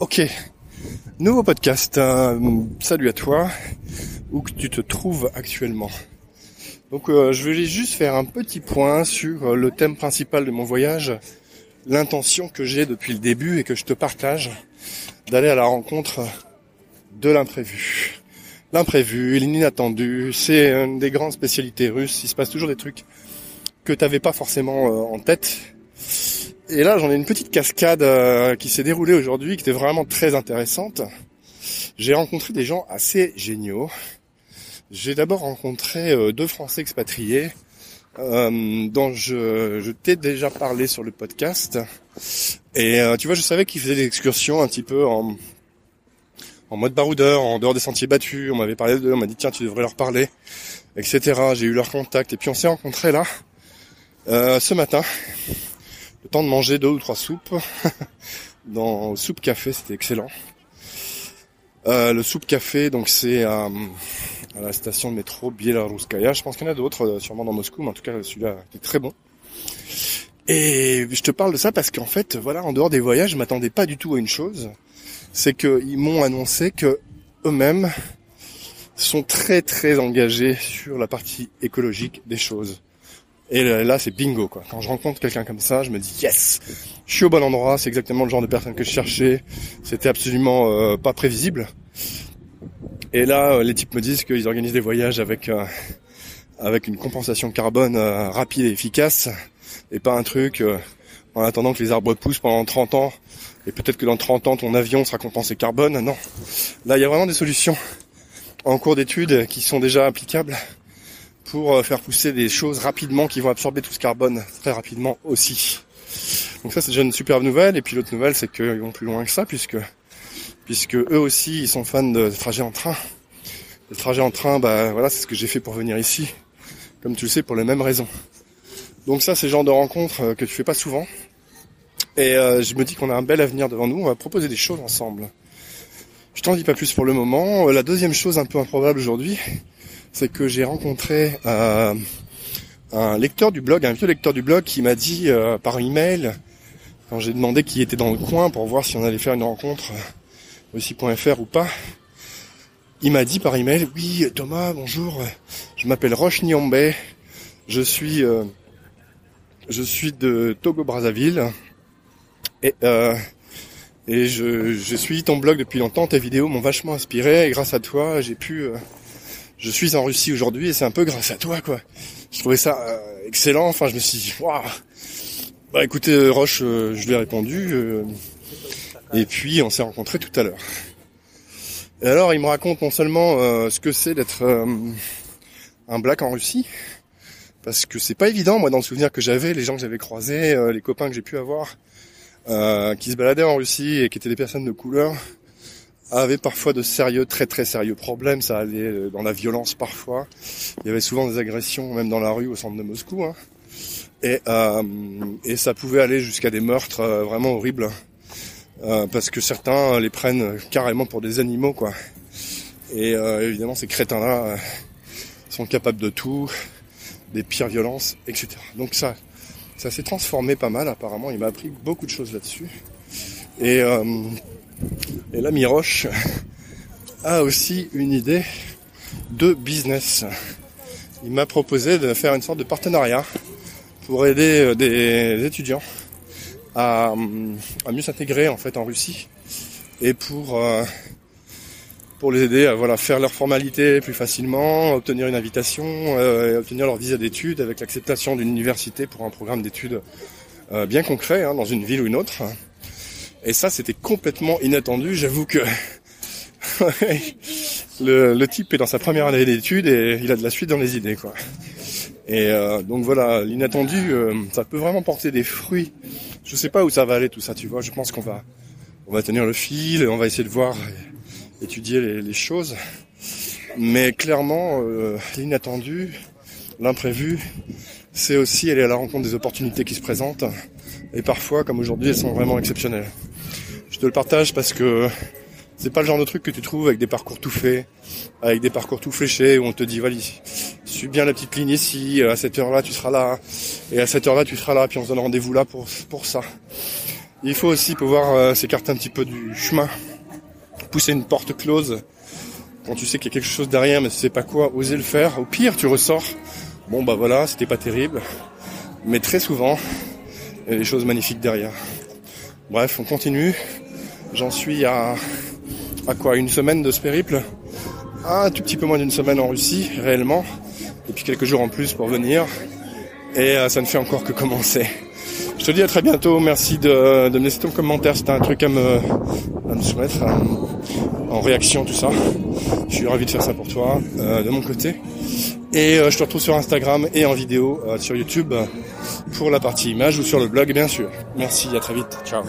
Ok, nouveau podcast. Euh, salut à toi, où que tu te trouves actuellement. Donc euh, je vais juste faire un petit point sur euh, le thème principal de mon voyage, l'intention que j'ai depuis le début et que je te partage, d'aller à la rencontre de l'imprévu. L'imprévu, l'inattendu, c'est une des grandes spécialités russes. Il se passe toujours des trucs que tu n'avais pas forcément en tête et là, j'en ai une petite cascade euh, qui s'est déroulée aujourd'hui, qui était vraiment très intéressante. J'ai rencontré des gens assez géniaux. J'ai d'abord rencontré euh, deux Français expatriés euh, dont je, je t'ai déjà parlé sur le podcast. Et tu vois, je savais qu'ils faisaient des excursions un petit peu en, en mode baroudeur, en dehors des sentiers battus. On m'avait parlé d'eux, on m'a dit tiens, tu devrais leur parler, etc. J'ai eu leur contact et puis on s'est rencontrés là ce matin le temps de manger deux ou trois soupes. Dans soupe café, c'était excellent. Euh, le soupe café, donc c'est à, la station de métro Bielaruskaya. Je pense qu'il y en a d'autres, euh, sûrement dans Moscou, mais en tout cas celui-là était très bon. Et je te parle de ça parce qu'en fait, voilà, en dehors des voyages, je m'attendais pas du tout à une chose, c'est qu'ils m'ont annoncé que eux-mêmes sont très très engagés sur la partie écologique des choses. Et là, c'est bingo, quoi. Quand je rencontre quelqu'un comme ça, je me dis yes, je suis au bon endroit. C'est exactement le genre de personne que je cherchais. C'était absolument euh, pas prévisible. Et là, euh, les types me disent qu'ils organisent des voyages avec euh, avec une compensation carbone rapide et efficace, et pas un truc en attendant que les arbres poussent pendant 30 ans. Et peut-être que dans 30 ans, ton avion sera compensé carbone. Non. Là, il y a vraiment des solutions en cours d'études qui sont déjà applicables pour euh, faire pousser des choses rapidement qui vont absorber tout ce carbone très rapidement aussi. Donc ça c'est déjà une superbe nouvelle. Et puis l'autre nouvelle c'est qu'ils vont plus loin que ça puisque puisque eux aussi ils sont fans de trajets en train. Les trajets en train, bah voilà, c'est ce que j'ai fait pour venir ici, comme tu le sais, pour les mêmes raisons. Donc ça c'est le genre de rencontre euh, que tu fais pas souvent. Et euh, je me dis qu'on a un bel avenir devant nous, on va proposer des choses ensemble. Je t'en dis pas plus pour le moment. La deuxième chose un peu improbable aujourd'hui, c'est que j'ai rencontré euh, un lecteur du blog, un vieux lecteur du blog qui m'a dit euh, par email, quand j'ai demandé qui était dans le coin pour voir si on allait faire une rencontre euh, aussi.fr ou pas, il m'a dit par email, oui Thomas, bonjour, je m'appelle Roche Niombe, je suis de Togo Brazzaville et et je suis ton blog depuis longtemps, tes vidéos m'ont vachement inspiré et grâce à toi j'ai pu je suis en Russie aujourd'hui et c'est un peu grâce à toi quoi. Je trouvais ça euh, excellent. Enfin, je me suis dit waouh. Bah écoutez euh, Roche, euh, je lui ai répondu et puis on s'est rencontrés tout à l'heure. Et alors il me raconte non seulement ce que c'est d'être un black en Russie, parce que c'est pas évident moi dans le souvenir que j'avais, les gens que j'avais croisés, les copains que j'ai pu avoir, qui se baladaient en Russie et qui étaient des personnes de couleur avait parfois de sérieux, très très sérieux problèmes. Ça allait euh, dans la violence parfois. Il y avait souvent des agressions, même dans la rue au centre de Moscou. Hein. Et, euh, et ça pouvait aller jusqu'à des meurtres euh, vraiment horribles. parce que certains les prennent carrément pour des animaux, quoi. Et évidemment, ces crétins-là sont capables de tout, des pires violences, etc. Donc ça, ça s'est transformé pas mal apparemment. Il m'a appris beaucoup de choses là-dessus. Et et l'ami Roche a aussi une idée de business. Il m'a proposé de faire une sorte de partenariat pour aider euh, des étudiants à, mieux s'intégrer en fait en Russie et pour euh, pour les aider à voilà faire leurs formalités plus facilement, obtenir une invitation, euh, obtenir leur visa d'études avec l'acceptation d'une université pour un programme d'études bien concret hein, dans une ville ou une autre. Et ça, c'était complètement inattendu. J'avoue que le, type est dans sa première année d'études et il a de la suite dans les idées, quoi. Et euh, donc voilà, l'inattendu, euh, ça peut vraiment porter des fruits. Je sais pas où ça va aller tout ça, tu vois. Je pense qu'on va, on va tenir le fil, on va essayer de voir, étudier les, choses. Mais clairement, euh, l'inattendu, l'imprévu, c'est aussi aller à la rencontre des opportunités qui se présentent. Et parfois, comme aujourd'hui, elles sont vraiment exceptionnelles. Je te le partage parce que c'est pas le genre de truc que tu trouves avec des parcours tout faits, avec des parcours tout fléchés où on te dit, voilà, suis bien la petite ligne ici, à cette heure-là tu seras là, et à cette heure-là tu seras là, puis on se donne rendez-vous là pour, ça. Il faut aussi pouvoir euh, s'écarter un petit peu du chemin, pousser une porte close quand tu sais qu'il y a quelque chose derrière mais tu sais pas quoi, oser le faire. Au pire, tu ressors. Bon bah voilà, c'était pas terrible, mais très souvent, il y a des choses magnifiques derrière. Bref, on continue. J'en suis à à quoi Une semaine de ce périple? Un tout petit peu moins d'une semaine en Russie, réellement. Et puis quelques jours en plus pour venir. Et euh, ça ne fait encore que commencer. Je te dis à très bientôt. Merci de, de me laisser ton commentaire. C'était un truc à me, à me soumettre en réaction, tout ça. Je suis ravi de faire ça pour toi, euh, de mon côté. Et je te retrouve sur Instagram et en vidéo sur YouTube pour la partie image ou sur le blog, bien sûr. Merci, à très vite. Ciao.